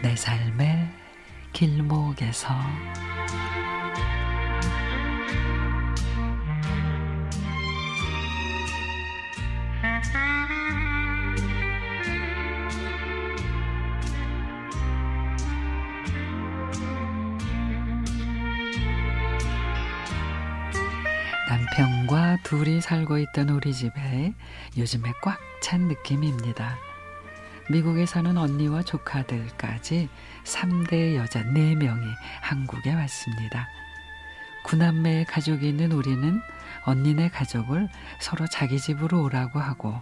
내 삶의 길목에서 남편과 둘이 살고 있던 우리 집에 요즘에 꽉 찬 느낌입니다. 미국에 사는 언니와 조카들까지 3대 여자 4명이 한국에 왔습니다. 구남매의 가족이 있는 우리는 언니네 가족을 서로 자기 집으로 오라고 하고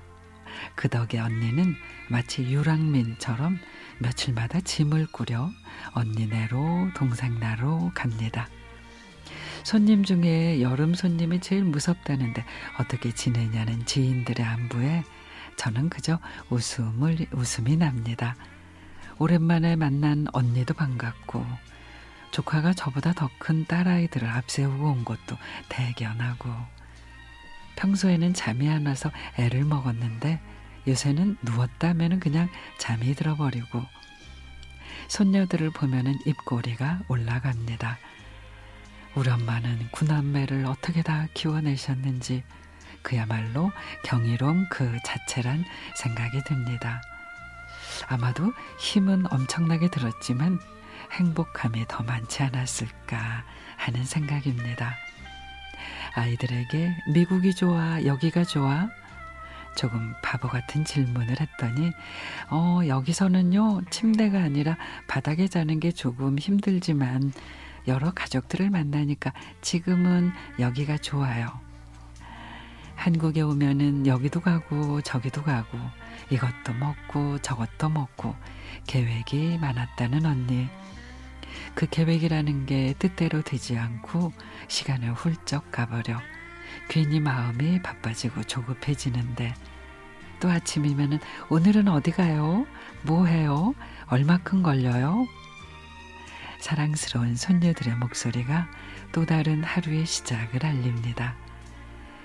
그 덕에 언니는 마치 유랑민처럼 며칠마다 짐을 꾸려 언니네로 동생나로 갑니다. 손님 중에 여름 손님이 제일 무섭다는데 어떻게 지내냐는 지인들의 안부에 저는 그저 웃음을 웃음이 납니다. 오랜만에 만난 언니도 반갑고 조카가 저보다 더 큰 딸아이들을 앞세우고 온 것도 대견하고 평소에는 잠이 안 와서 애를 먹었는데 요새는 누웠다면 그냥 잠이 들어버리고 손녀들을 보면은 입꼬리가 올라갑니다. 우리 엄마는 구남매를 어떻게 다 키워내셨는지 그야말로 경이로움 그 자체란 생각이 듭니다. 아마도 힘은 엄청나게 들었지만 행복함이 더 많지 않았을까 하는 생각입니다. 아이들에게 미국이 좋아, 여기가 좋아? 조금 바보 같은 질문을 했더니, 어, 여기서는요, 침대가 아니라 바닥에 자는 게 조금 힘들지만, 여러 가족들을 만나니까 지금은 여기가 좋아요. 한국에 오면은 여기도 가고 저기도 가고 이것도 먹고 저것도 먹고 계획이 많았다는 언니. 그 계획이라는 게 뜻대로 되지 않고 시간을 훌쩍 가버려 괜히 마음이 바빠지고 조급해지는데 또 아침이면은 오늘은 어디 가요? 뭐 해요? 얼마큼 걸려요? 사랑스러운 손녀들의 목소리가 또 다른 하루의 시작을 알립니다.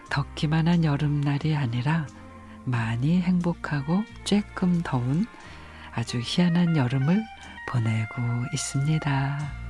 덥기만 한 여름날이 아니라 많이 행복하고 쬐끔 더운 아주 희한한 여름을 보내고 있습니다.